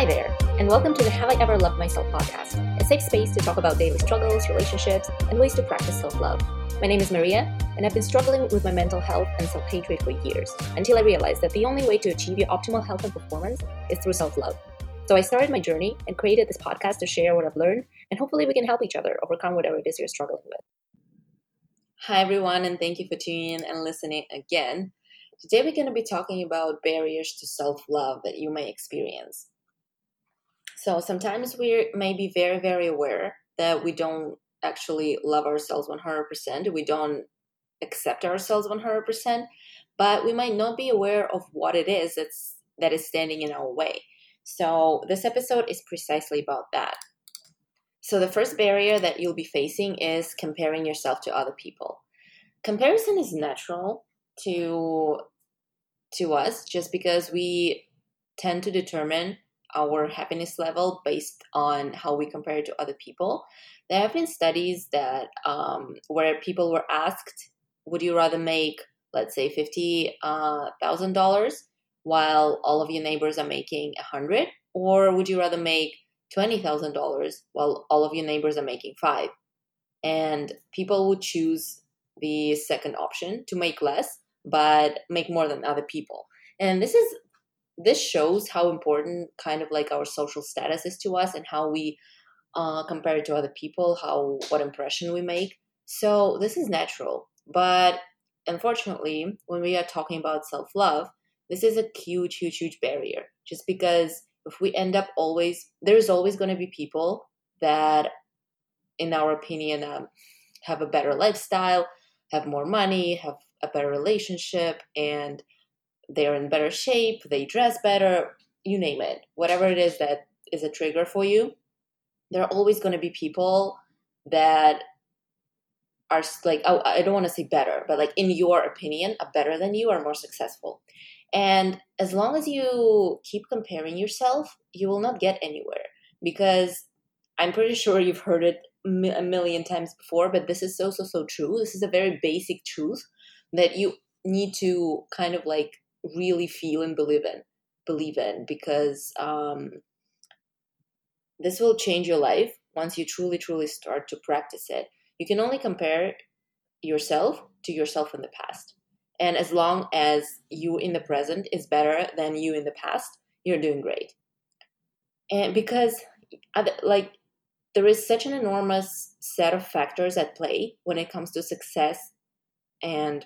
Hi there, and welcome to the Have I Ever Loved Myself podcast, a safe space to talk about daily struggles, relationships, and ways to practice self love. My name is Maria, and I've been struggling with my mental health and self hatred for years until I realized that the only way to achieve your optimal health and performance is through self love. So I started my journey and created this podcast to share what I've learned, and hopefully we can help each other overcome whatever it is you're struggling with. Hi, everyone, and thank you for tuning in and listening again. Today, we're going to be talking about barriers to self love that you may experience. So, sometimes we may be very, very aware that we don't actually love ourselves 100%, we don't accept ourselves 100%, but we might not be aware of what it is that's, that is standing in our way. So, this episode is precisely about that. So, the first barrier that you'll be facing is comparing yourself to other people. Comparison is natural to to us just because we tend to determine our happiness level based on how we compare to other people. There have been studies that um, where people were asked, "Would you rather make, let's say, fifty uh, thousand dollars while all of your neighbors are making a hundred, or would you rather make twenty thousand dollars while all of your neighbors are making five? And people would choose the second option to make less but make more than other people. And this is this shows how important kind of like our social status is to us and how we uh, compare it to other people, how what impression we make. So this is natural, but unfortunately, when we are talking about self love, this is a huge, huge, huge barrier. Just because if we end up always, there's always going to be people that, in our opinion, um, have a better lifestyle, have more money, have a better relationship, and they're in better shape, they dress better, you name it. Whatever it is that is a trigger for you, there are always going to be people that are like, oh, I don't want to say better, but like in your opinion, are better than you, are more successful. And as long as you keep comparing yourself, you will not get anywhere because I'm pretty sure you've heard it a million times before, but this is so, so, so true. This is a very basic truth that you need to kind of like really feel and believe in believe in because um, this will change your life once you truly truly start to practice it. You can only compare yourself to yourself in the past. And as long as you in the present is better than you in the past you're doing great. And because like there is such an enormous set of factors at play when it comes to success and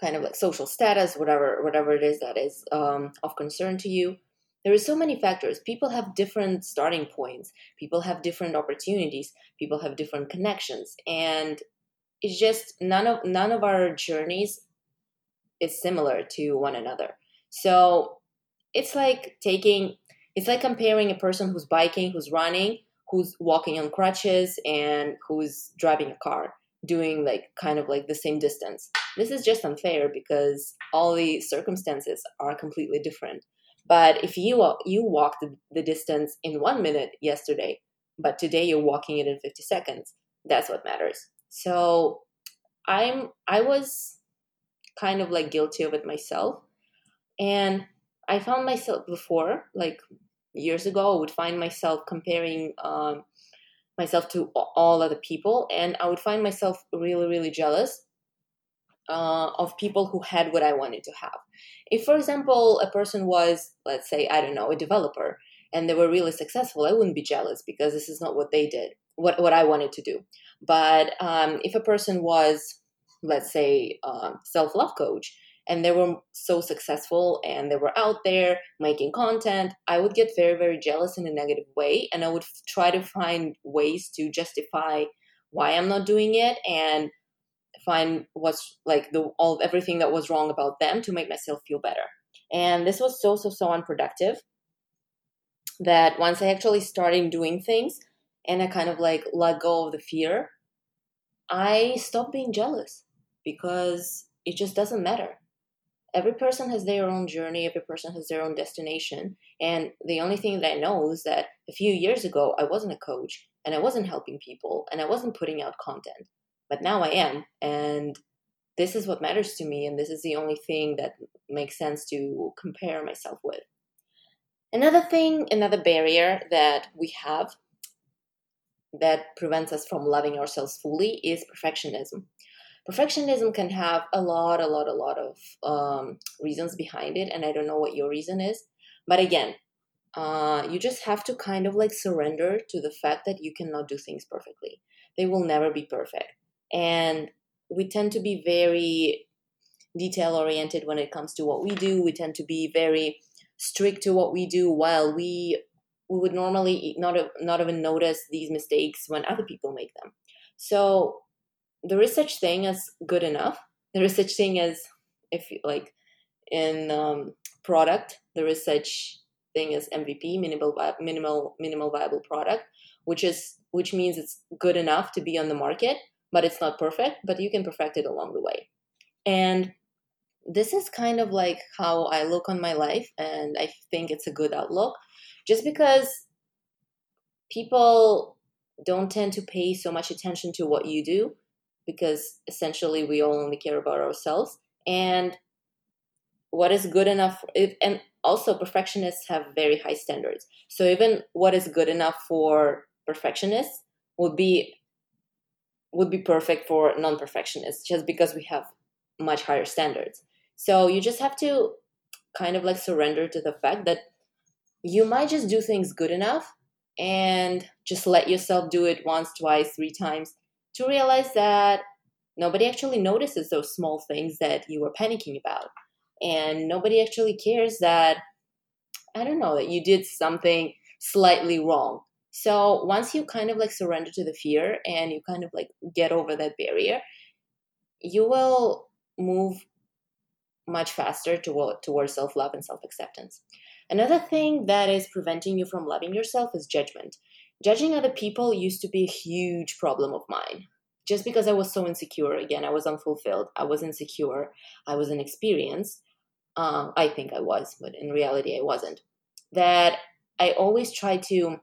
kind of like social status, whatever whatever it is that is um, of concern to you. There are so many factors. People have different starting points. People have different opportunities. People have different connections, and it's just none of none of our journeys is similar to one another. So it's like taking it's like comparing a person who's biking, who's running, who's walking on crutches, and who's driving a car doing like kind of like the same distance. This is just unfair because all the circumstances are completely different. But if you you walked the distance in one minute yesterday, but today you're walking it in 50 seconds, that's what matters. So I'm I was kind of like guilty of it myself, and I found myself before like years ago I would find myself comparing um, myself to all other people and i would find myself really really jealous uh, of people who had what i wanted to have. If for example a person was let's say i don't know a developer and they were really successful i wouldn't be jealous because this is not what they did what, what i wanted to do. But um, if a person was let's say um, self-love coach and they were so successful and they were out there making content, I would get very, very jealous in a negative way. And I would try to find ways to justify why I'm not doing it and find what's like the all everything that was wrong about them to make myself feel better. And this was so, so, so unproductive that once I actually started doing things and I kind of like let go of the fear, I stopped being jealous because it just doesn't matter every person has their own journey every person has their own destination. And the only thing that i know is that a few years ago i wasn't a coach and i wasn't helping people and i wasn't putting out content. But now i am. And this is what matters to me and this is the only thing that makes sense to compare myself with. Another thing, another barrier that we have that prevents us from loving ourselves fully is perfectionism. Perfectionism can have a lot, a lot, a lot of um, reasons behind it, and I don't know what your reason is. But again, uh, you just have to kind of like surrender to the fact that you cannot do things perfectly. They will never be perfect. And we tend to be very detail oriented when it comes to what we do. We tend to be very strict to what we do while we we would normally not not even notice these mistakes when other people make them. So there is such thing as good enough. There is such thing as if you, like in um, product there is such thing as MVP minimal minimal minimal viable product, which is which means it's good enough to be on the market, but it's not perfect. But you can perfect it along the way, and this is kind of like how I look on my life, and I think it's a good outlook just because people don't tend to pay so much attention to what you do because essentially we all only care about ourselves. And what is good enough if, and also perfectionists have very high standards. So even what is good enough for perfectionists would be would be perfect for non-perfectionists just because we have much higher standards. So you just have to kind of like surrender to the fact that you might just do things good enough and just let yourself do it once, twice, three times to realize that nobody actually notices those small things that you were panicking about. And nobody actually cares that, I don't know, that you did something slightly wrong. So once you kind of like surrender to the fear and you kind of like get over that barrier, you will move much faster toward, towards self love and self acceptance. Another thing that is preventing you from loving yourself is judgment. Judging other people used to be a huge problem of mine. Just because I was so insecure, again, I was unfulfilled, I was insecure, I was inexperienced. Um, I think I was, but in reality, I wasn't. That I always try to,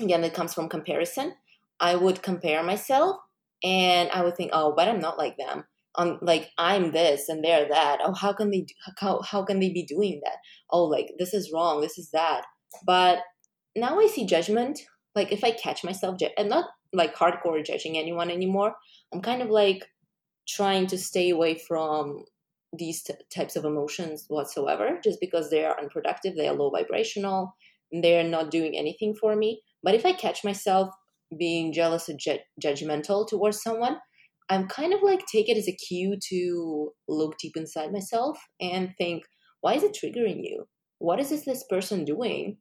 again, it comes from comparison. I would compare myself and I would think, oh, but I'm not like them um like i'm this and they're that oh how can they how, how can they be doing that oh like this is wrong this is that but now i see judgment like if i catch myself i'm not like hardcore judging anyone anymore i'm kind of like trying to stay away from these t- types of emotions whatsoever just because they are unproductive they are low vibrational they're not doing anything for me but if i catch myself being jealous or ju- judgmental towards someone I'm kind of like take it as a cue to look deep inside myself and think, why is it triggering you? What is this, this person doing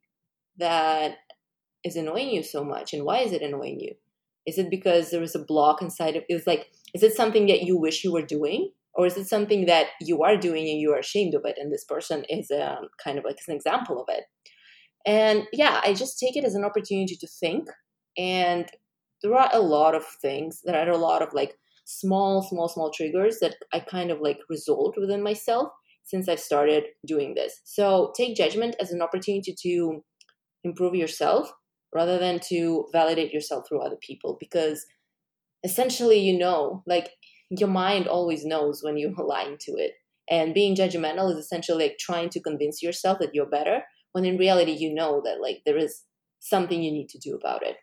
that is annoying you so much? And why is it annoying you? Is it because there is a block inside of it's like, is it something that you wish you were doing? Or is it something that you are doing and you are ashamed of it? And this person is um, kind of like an example of it. And yeah, I just take it as an opportunity to think. And there are a lot of things, there are a lot of like small, small, small triggers that I kind of like resolved within myself since I've started doing this. So take judgment as an opportunity to improve yourself rather than to validate yourself through other people because essentially you know like your mind always knows when you're lying to it. And being judgmental is essentially like trying to convince yourself that you're better when in reality you know that like there is something you need to do about it.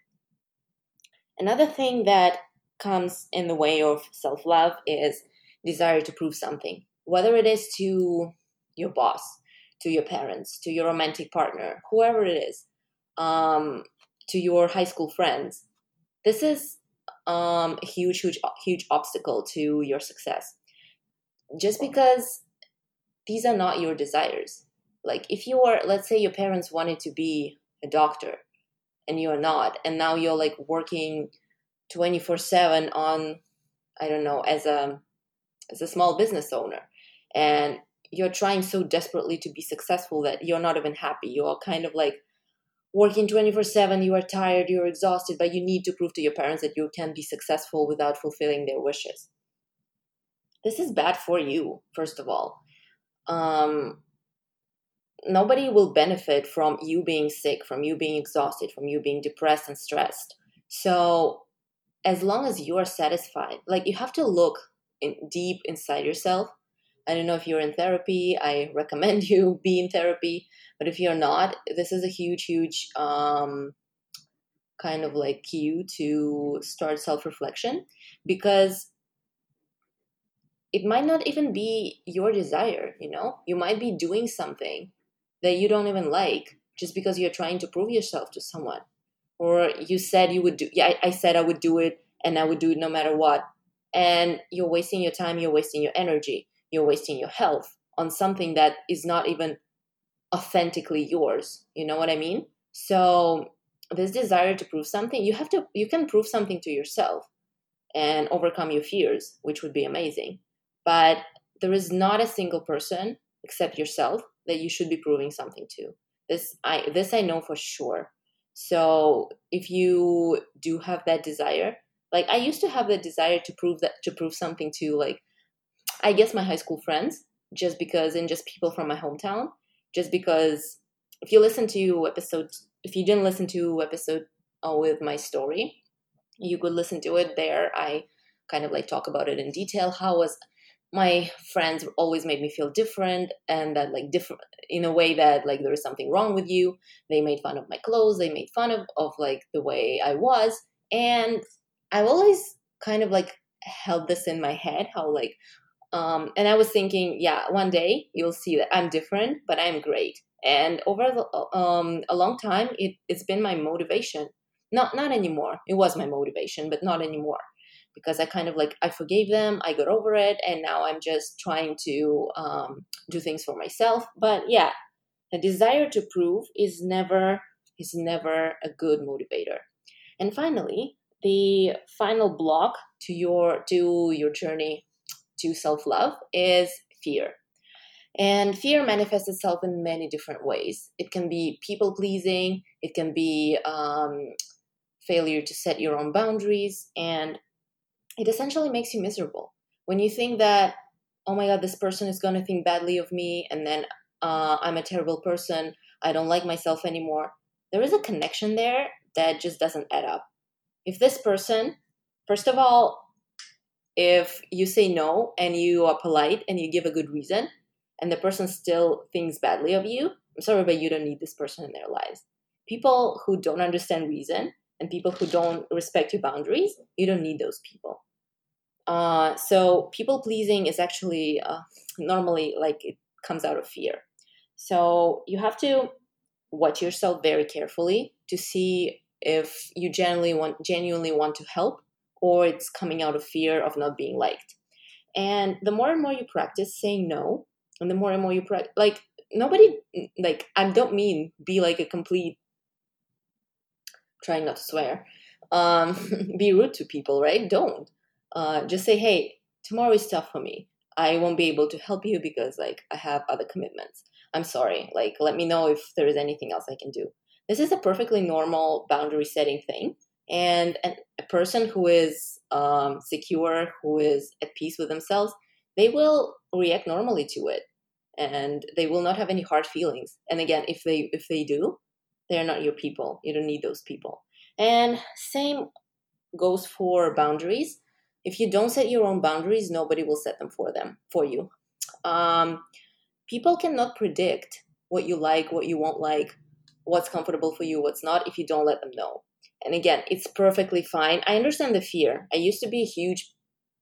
Another thing that comes in the way of self love is desire to prove something, whether it is to your boss, to your parents, to your romantic partner, whoever it is, um, to your high school friends. This is um, a huge, huge, huge obstacle to your success. Just because these are not your desires. Like if you are, let's say your parents wanted to be a doctor and you're not, and now you're like working 24 7 on i don't know as a as a small business owner and you're trying so desperately to be successful that you're not even happy you're kind of like working 24 7 you are tired you're exhausted but you need to prove to your parents that you can be successful without fulfilling their wishes. This is bad for you first of all. Um, nobody will benefit from you being sick from you being exhausted from you being depressed and stressed. So as long as you are satisfied like you have to look in, deep inside yourself I don't know if you're in therapy. I recommend you be in therapy. But if you're not, this is a huge, huge um, kind of like cue to start self reflection because it might not even be your desire, you know? You might be doing something that you don't even like just because you're trying to prove yourself to someone. Or you said you would do, yeah, I, I said I would do it and I would do it no matter what. And you're wasting your time, you're wasting your energy, you're wasting your health on something that is not even authentically yours. You know what I mean? So, this desire to prove something, you have to, you can prove something to yourself and overcome your fears, which would be amazing. But there is not a single person except yourself that you should be proving something to. This I this I know for sure. So if you do have that desire, like I used to have the desire to prove that to prove something to like I guess my high school friends, just because and just people from my hometown, just because if you listen to episode if you didn't listen to episode uh, with my story, you could listen to it there. I kind of like talk about it in detail. How was my friends always made me feel different and that like different in a way that like there was something wrong with you they made fun of my clothes they made fun of, of like the way i was and i've always kind of like held this in my head how like um and i was thinking yeah one day you'll see that i'm different but i'm great and over the, um a long time it, it's been my motivation not not anymore it was my motivation but not anymore because I kind of like I forgave them, I got over it, and now I'm just trying to um, do things for myself. But yeah, the desire to prove is never is never a good motivator. And finally, the final block to your to your journey to self love is fear. And fear manifests itself in many different ways. It can be people pleasing, it can be um, failure to set your own boundaries, and it essentially makes you miserable. When you think that, oh my God, this person is going to think badly of me, and then uh, I'm a terrible person, I don't like myself anymore, there is a connection there that just doesn't add up. If this person, first of all, if you say no and you are polite and you give a good reason, and the person still thinks badly of you, I'm sorry, but you don't need this person in their lives. People who don't understand reason and people who don't respect your boundaries, you don't need those people. Uh, so people pleasing is actually uh, normally like it comes out of fear. So you have to watch yourself very carefully to see if you genuinely want genuinely want to help or it's coming out of fear of not being liked. And the more and more you practice saying no, and the more and more you practice, like nobody, like I don't mean be like a complete, trying not to swear, um, be rude to people, right? Don't uh, just say, hey, tomorrow is tough for me. I won't be able to help you because like I have other commitments. I'm sorry. Like, let me know if there is anything else I can do. This is a perfectly normal boundary setting thing. And an, a person who is um, secure, who is at peace with themselves, they will react normally to it, and they will not have any hard feelings. And again, if they if they do, they're not your people. You don't need those people. And same goes for boundaries if you don't set your own boundaries, nobody will set them for them for you. Um, people cannot predict what you like, what you won't like, what's comfortable for you, what's not, if you don't let them know. And again, it's perfectly fine. I understand the fear. I used to be a huge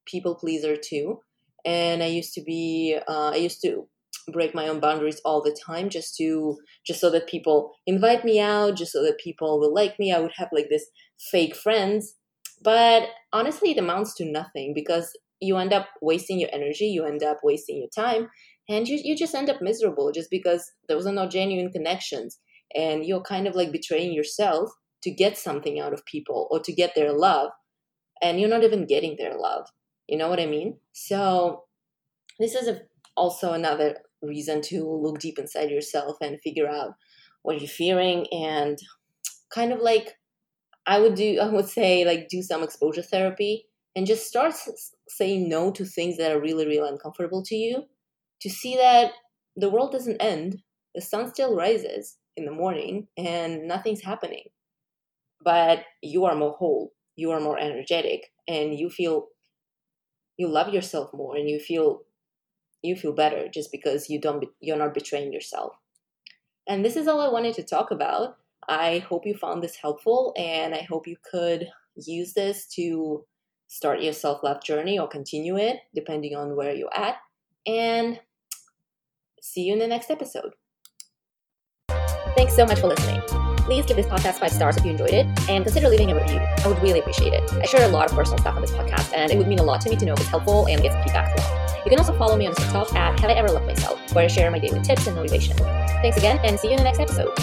people pleaser too, and I used to be, uh, I used to break my own boundaries all the time just to just so that people invite me out just so that people will like me i would have like this fake friends but honestly, it amounts to nothing because you end up wasting your energy, you end up wasting your time, and you, you just end up miserable just because those are no genuine connections. And you're kind of like betraying yourself to get something out of people or to get their love. And you're not even getting their love. You know what I mean? So, this is a, also another reason to look deep inside yourself and figure out what you're fearing and kind of like I would do, I would say, like, do some exposure therapy and just start saying no to things that are really, really uncomfortable to you to see that the world doesn't end. The sun still rises in the morning and nothing's happening. But you are more whole, you are more energetic, and you feel you love yourself more and you feel you feel better just because you don't you're not betraying yourself. And this is all I wanted to talk about. I hope you found this helpful and I hope you could use this to start your self love journey or continue it depending on where you're at. And see you in the next episode. Thanks so much for listening. Please give this podcast five stars if you enjoyed it and consider leaving a review. I would really appreciate it. I share a lot of personal stuff on this podcast and it would mean a lot to me to know if it's helpful and get some feedback well. You can also follow me on TikTok at Have I Ever Loved Myself, where I share my daily tips and motivation. Thanks again and see you in the next episode.